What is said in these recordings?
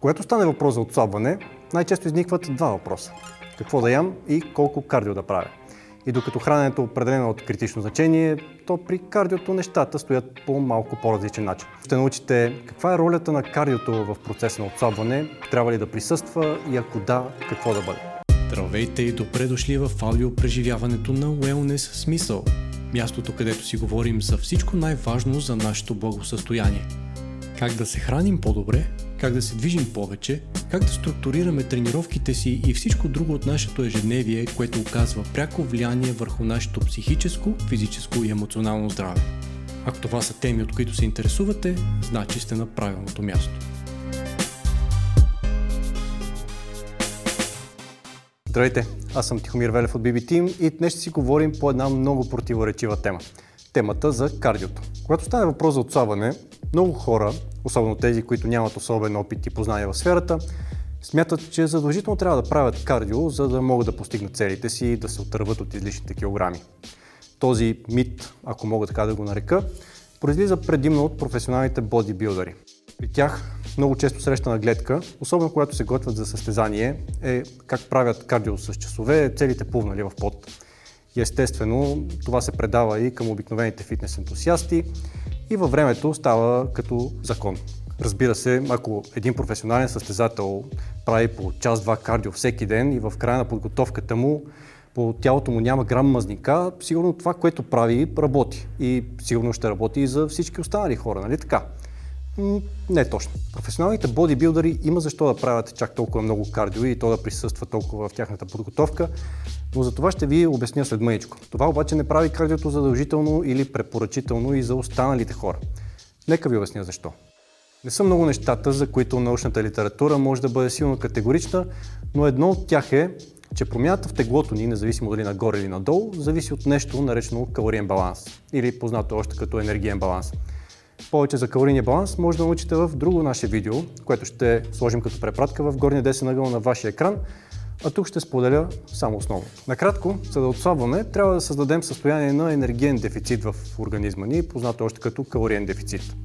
Когато стане въпрос за отслабване, най-често изникват два въпроса. Какво да ям и колко кардио да правя. И докато храненето е определено от критично значение, то при кардиото нещата стоят по малко по-различен начин. Ще научите каква е ролята на кардиото в процеса на отслабване, трябва ли да присъства и ако да, какво да бъде. Здравейте и добре дошли в аудио преживяването на Wellness Смисъл. Мястото, където си говорим за всичко най-важно за нашето благосъстояние. Как да се храним по-добре, как да се движим повече, как да структурираме тренировките си и всичко друго от нашето ежедневие, което оказва пряко влияние върху нашето психическо, физическо и емоционално здраве. Ако това са теми, от които се интересувате, значи сте на правилното място. Здравейте, аз съм Тихомир Велев от BB Team и днес ще си говорим по една много противоречива тема. Темата за кардиото. Когато стане въпрос за отслабване, много хора, особено тези, които нямат особен опит и познания в сферата, смятат, че задължително трябва да правят кардио, за да могат да постигнат целите си и да се отърват от излишните килограми. Този мит, ако мога така да го нарека, произлиза предимно от професионалните бодибилдъри. При тях много често срещана гледка, особено когато се готвят за състезание, е как правят кардио с часове, целите пувнали в пот. Естествено, това се предава и към обикновените фитнес ентусиасти и във времето става като закон. Разбира се, ако един професионален състезател прави по час-два кардио всеки ден и в края на подготовката му по тялото му няма грам мазника, сигурно това, което прави, работи. И сигурно ще работи и за всички останали хора, нали така? Не точно. Професионалните бодибилдъри има защо да правят чак толкова много кардио и то да присъства толкова в тяхната подготовка, но за това ще ви обясня след мъничко. Това обаче не прави кардиото задължително или препоръчително и за останалите хора. Нека ви обясня защо. Не са много нещата, за които научната литература може да бъде силно категорична, но едно от тях е, че промяната в теглото ни, независимо дали нагоре или надолу, зависи от нещо наречено калориен баланс или познато още като енергиен баланс. Повече за калорийния баланс може да научите в друго наше видео, което ще сложим като препратка в горния десен ъгъл на вашия екран, а тук ще споделя само основно. Накратко, за да отслабваме, трябва да създадем състояние на енергиен дефицит в организма ни, познато още като калориен дефицит.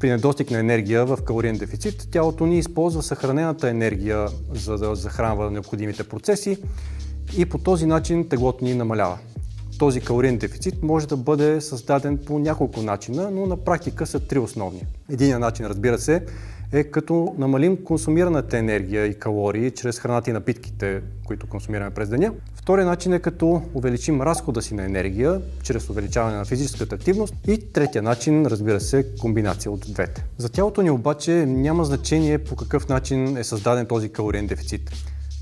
При недостиг на енергия в калориен дефицит, тялото ни използва съхранената енергия за да захранва необходимите процеси и по този начин теглото ни намалява. Този калориен дефицит може да бъде създаден по няколко начина, но на практика са три основни. Единият начин, разбира се, е като намалим консумираната енергия и калории чрез храната и напитките, които консумираме през деня. Втория начин е като увеличим разхода си на енергия чрез увеличаване на физическата активност. И третия начин, разбира се, комбинация от двете. За тялото ни обаче няма значение по какъв начин е създаден този калориен дефицит.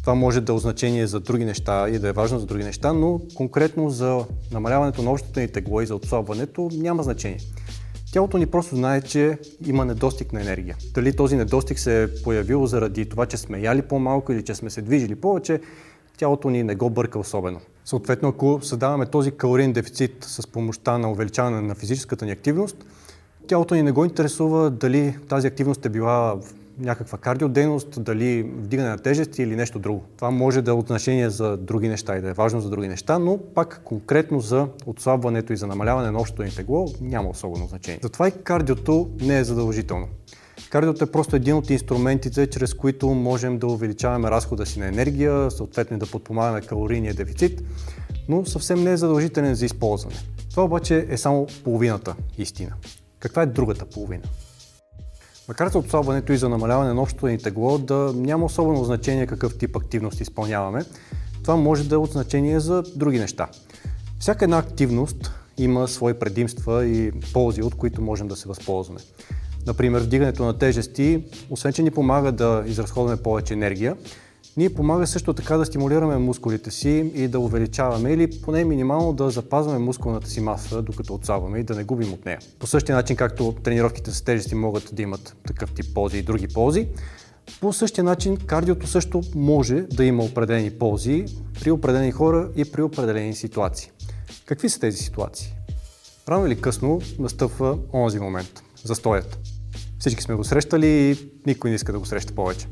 Това може да е значение за други неща и да е важно за други неща, но конкретно за намаляването на общото ни тегло и за отслабването няма значение. Тялото ни просто знае, че има недостиг на енергия. Дали този недостиг се е появил заради това, че сме яли по-малко или че сме се движили повече, тялото ни не го бърка особено. Съответно, ако създаваме този калориен дефицит с помощта на увеличаване на физическата ни активност, тялото ни не го интересува дали тази активност е била някаква кардиодейност, дали вдигане на тежести или нещо друго. Това може да е от значение за други неща и да е важно за други неща, но пак конкретно за отслабването и за намаляване на общото ни тегло няма особено значение. Затова и кардиото не е задължително. Кардиото е просто един от инструментите, чрез които можем да увеличаваме разхода си на енергия, съответно да подпомагаме калорийния дефицит, но съвсем не е задължителен за използване. Това обаче е само половината истина. Каква е другата половина? Макар за отслабването и за намаляване на общото ни тегло да няма особено значение какъв тип активност изпълняваме, това може да е от значение за други неща. Всяка една активност има свои предимства и ползи, от които можем да се възползваме. Например, вдигането на тежести, освен че ни помага да изразходваме повече енергия, ни помага също така да стимулираме мускулите си и да увеличаваме или поне минимално да запазваме мускулната си маса, докато отслабваме и да не губим от нея. По същия начин, както тренировките с тежести могат да имат такъв тип ползи и други ползи, по същия начин кардиото също може да има определени ползи при определени хора и при определени ситуации. Какви са тези ситуации? Рано или късно настъпва онзи момент – застоят. Всички сме го срещали и никой не иска да го среща повече.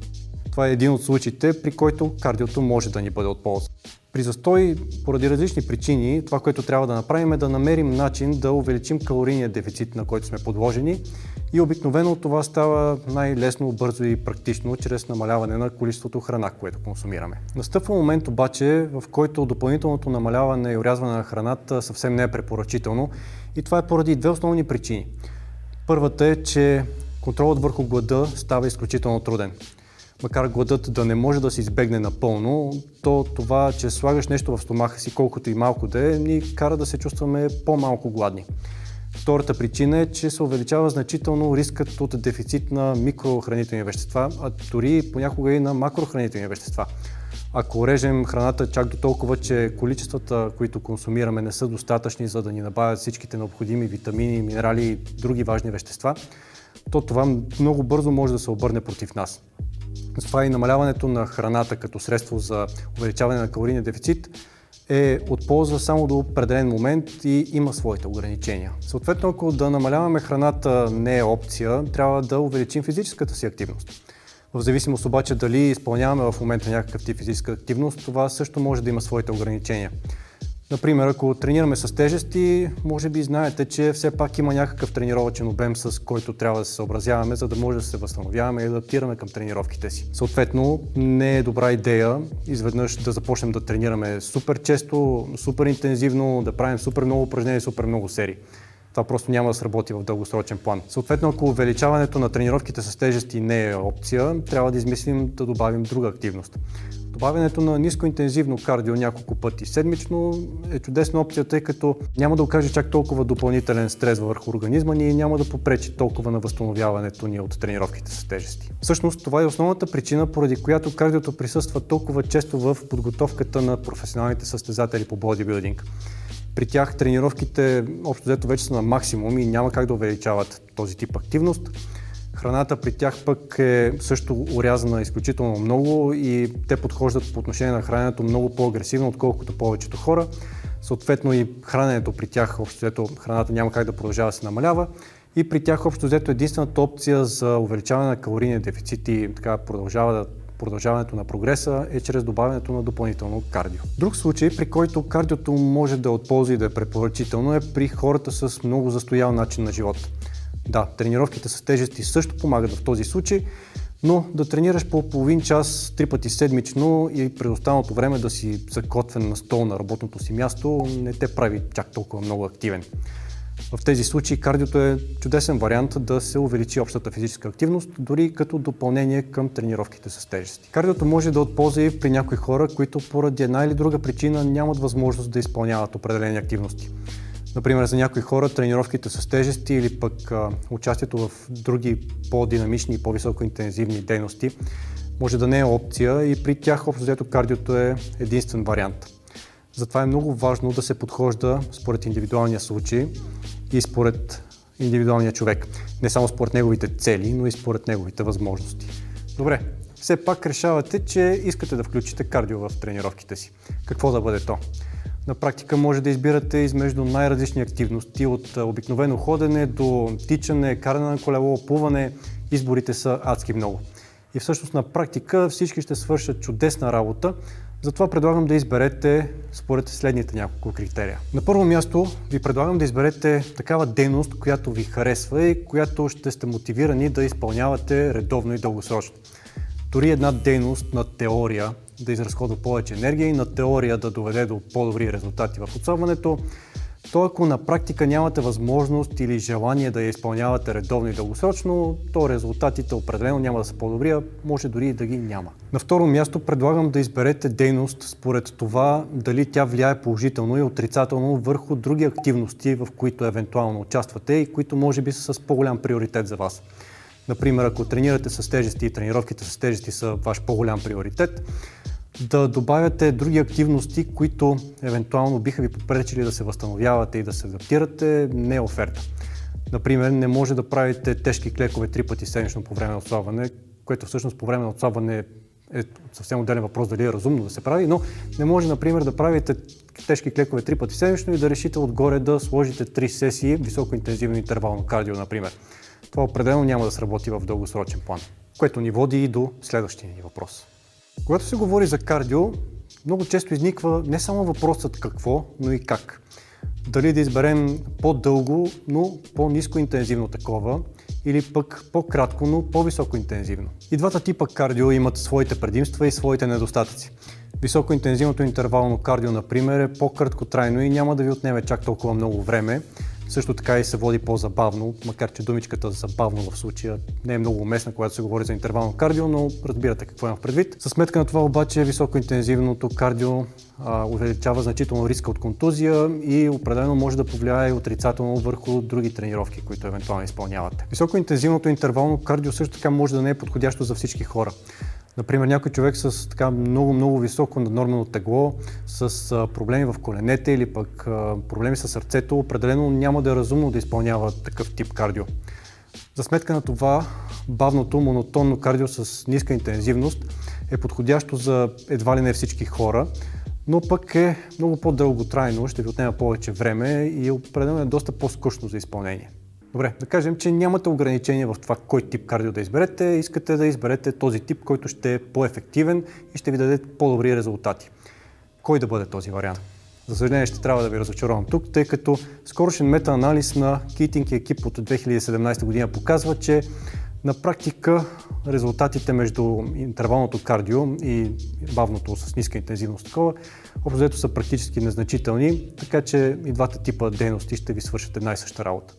Това е един от случаите, при който кардиото може да ни бъде от полза. При застой, поради различни причини, това, което трябва да направим е да намерим начин да увеличим калорийния дефицит, на който сме подложени И обикновено това става най-лесно, бързо и практично, чрез намаляване на количеството храна, което консумираме. Настъпва момент обаче, в който допълнителното намаляване и урязване на храната съвсем не е препоръчително и това е поради две основни причини. Първата е, че контролът върху глада става изключително труден. Макар гладът да не може да се избегне напълно, то това, че слагаш нещо в стомаха си, колкото и малко да е, ни кара да се чувстваме по-малко гладни. Втората причина е, че се увеличава значително рискът от дефицит на микрохранителни вещества, а дори понякога и на макрохранителни вещества. Ако режем храната чак до толкова, че количествата, които консумираме, не са достатъчни, за да ни набавят всичките необходими витамини, минерали и други важни вещества, то това много бързо може да се обърне против нас. Затова и намаляването на храната като средство за увеличаване на калорийния дефицит е от полза само до определен момент и има своите ограничения. Съответно, ако да намаляваме храната не е опция, трябва да увеличим физическата си активност. В зависимост обаче дали изпълняваме в момента някакъв тип физическа активност, това също може да има своите ограничения. Например, ако тренираме с тежести, може би знаете, че все пак има някакъв тренировачен обем, с който трябва да се съобразяваме, за да може да се възстановяваме и адаптираме към тренировките си. Съответно, не е добра идея изведнъж да започнем да тренираме супер често, супер интензивно, да правим супер много упражнения, супер много серии. Това просто няма да сработи в дългосрочен план. Съответно, ако увеличаването на тренировките с тежести не е опция, трябва да измислим да добавим друга активност. Добавянето на нискоинтензивно кардио няколко пъти седмично е чудесна опция, тъй като няма да окаже чак толкова допълнителен стрес върху организма ни и няма да попречи толкова на възстановяването ни от тренировките с тежести. Всъщност това е основната причина, поради която кардиото присъства толкова често в подготовката на професионалните състезатели по бодибилдинг. При тях тренировките общо взето вече са на максимум и няма как да увеличават този тип активност. Храната при тях пък е също урязана изключително много и те подхождат по отношение на храненето много по-агресивно, отколкото повечето хора. Съответно и храненето при тях, общо взето храната няма как да продължава да се намалява. И при тях общо взето единствената опция за увеличаване на калорийния дефицит и така продължава да продължаването на прогреса е чрез добавянето на допълнително кардио. Друг случай, при който кардиото може да е от полза и да е препоръчително е при хората с много застоял начин на живот. Да, тренировките с тежести също помагат в този случай, но да тренираш по половин час, три пъти седмично и през останалото време да си закотвен на стол на работното си място не те прави чак толкова много активен. В тези случаи кардиото е чудесен вариант да се увеличи общата физическа активност, дори като допълнение към тренировките с тежести. Кардиото може да отползва и при някои хора, които поради една или друга причина нямат възможност да изпълняват определени активности. Например, за някои хора тренировките с тежести или пък а, участието в други по-динамични и по-високо интензивни дейности може да не е опция и при тях общо кардиото е единствен вариант. Затова е много важно да се подхожда според индивидуалния случай и според индивидуалния човек. Не само според неговите цели, но и според неговите възможности. Добре, все пак решавате, че искате да включите кардио в тренировките си. Какво да бъде то? На практика може да избирате измежду най-различни активности, от обикновено ходене до тичане, каране на колело, плуване. Изборите са адски много. И всъщност на практика всички ще свършат чудесна работа, затова предлагам да изберете според следните няколко критерия. На първо място ви предлагам да изберете такава дейност, която ви харесва и която ще сте мотивирани да изпълнявате редовно и дългосрочно. Дори една дейност на теория да изразходва повече енергия и на теория да доведе до по-добри резултати в отсъването, то ако на практика нямате възможност или желание да я изпълнявате редовно и дългосрочно, то резултатите определено няма да са по-добри, а може дори и да ги няма. На второ място предлагам да изберете дейност според това дали тя влияе положително и отрицателно върху други активности, в които евентуално участвате и които може би са с по-голям приоритет за вас. Например, ако тренирате с тежести и тренировките с тежести са ваш по-голям приоритет, да добавяте други активности, които евентуално биха ви попречили да се възстановявате и да се адаптирате, не е оферта. Например, не може да правите тежки клекове три пъти седмично по време на отслабване, което всъщност по време на отслабване е съвсем отделен въпрос дали е разумно да се прави, но не може, например, да правите тежки клекове три пъти седмично и да решите отгоре да сложите три сесии високоинтензивно интервално кардио, например. Това определено няма да сработи в дългосрочен план, което ни води и до следващия ни въпрос. Когато се говори за кардио, много често изниква не само въпросът какво, но и как. Дали да изберем по-дълго, но по-низко интензивно такова, или пък по-кратко, но по-високо интензивно. И двата типа кардио имат своите предимства и своите недостатъци. Високоинтензивното интервално кардио, например, е по-краткотрайно и няма да ви отнеме чак толкова много време. Също така и се води по-забавно, макар че думичката забавно в случая не е много уместна, когато се говори за интервално кардио, но разбирате какво имам предвид. Със сметка на това обаче високоинтензивното кардио а, увеличава значително риска от контузия и определено може да повлияе отрицателно върху други тренировки, които евентуално изпълнявате. Високоинтензивното интервално кардио също така може да не е подходящо за всички хора. Например, някой човек с така много-много високо наднормено тегло, с а, проблеми в коленете или пък а, проблеми с сърцето, определено няма да е разумно да изпълнява такъв тип кардио. За сметка на това, бавното, монотонно кардио с ниска интензивност е подходящо за едва ли не всички хора, но пък е много по-дълготрайно, ще ви отнема повече време и определено е доста по-скучно за изпълнение. Добре, да кажем, че нямате ограничения в това кой тип кардио да изберете, искате да изберете този тип, който ще е по-ефективен и ще ви даде по-добри резултати. Кой да бъде този вариант? За съжаление ще трябва да ви разочаровам тук, тъй като скорошен метаанализ на Китинг и екип от 2017 година показва, че на практика резултатите между интервалното кардио и бавното с ниска интензивност такова, общо са практически незначителни, така че и двата типа дейности ще ви свършат една и съща работа.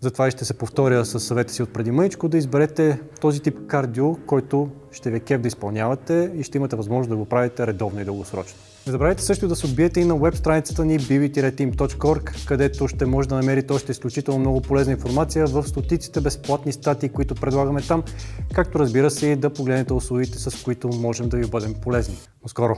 Затова и ще се повторя с съвета си от преди мъничко да изберете този тип кардио, който ще ви е кеп да изпълнявате и ще имате възможност да го правите редовно и дългосрочно. Не забравяйте също да се отбиете и на веб страницата ни bb-team.org, където ще може да намерите още изключително много полезна информация в стотиците безплатни статии, които предлагаме там, както разбира се и да погледнете услугите, с които можем да ви бъдем полезни. До скоро!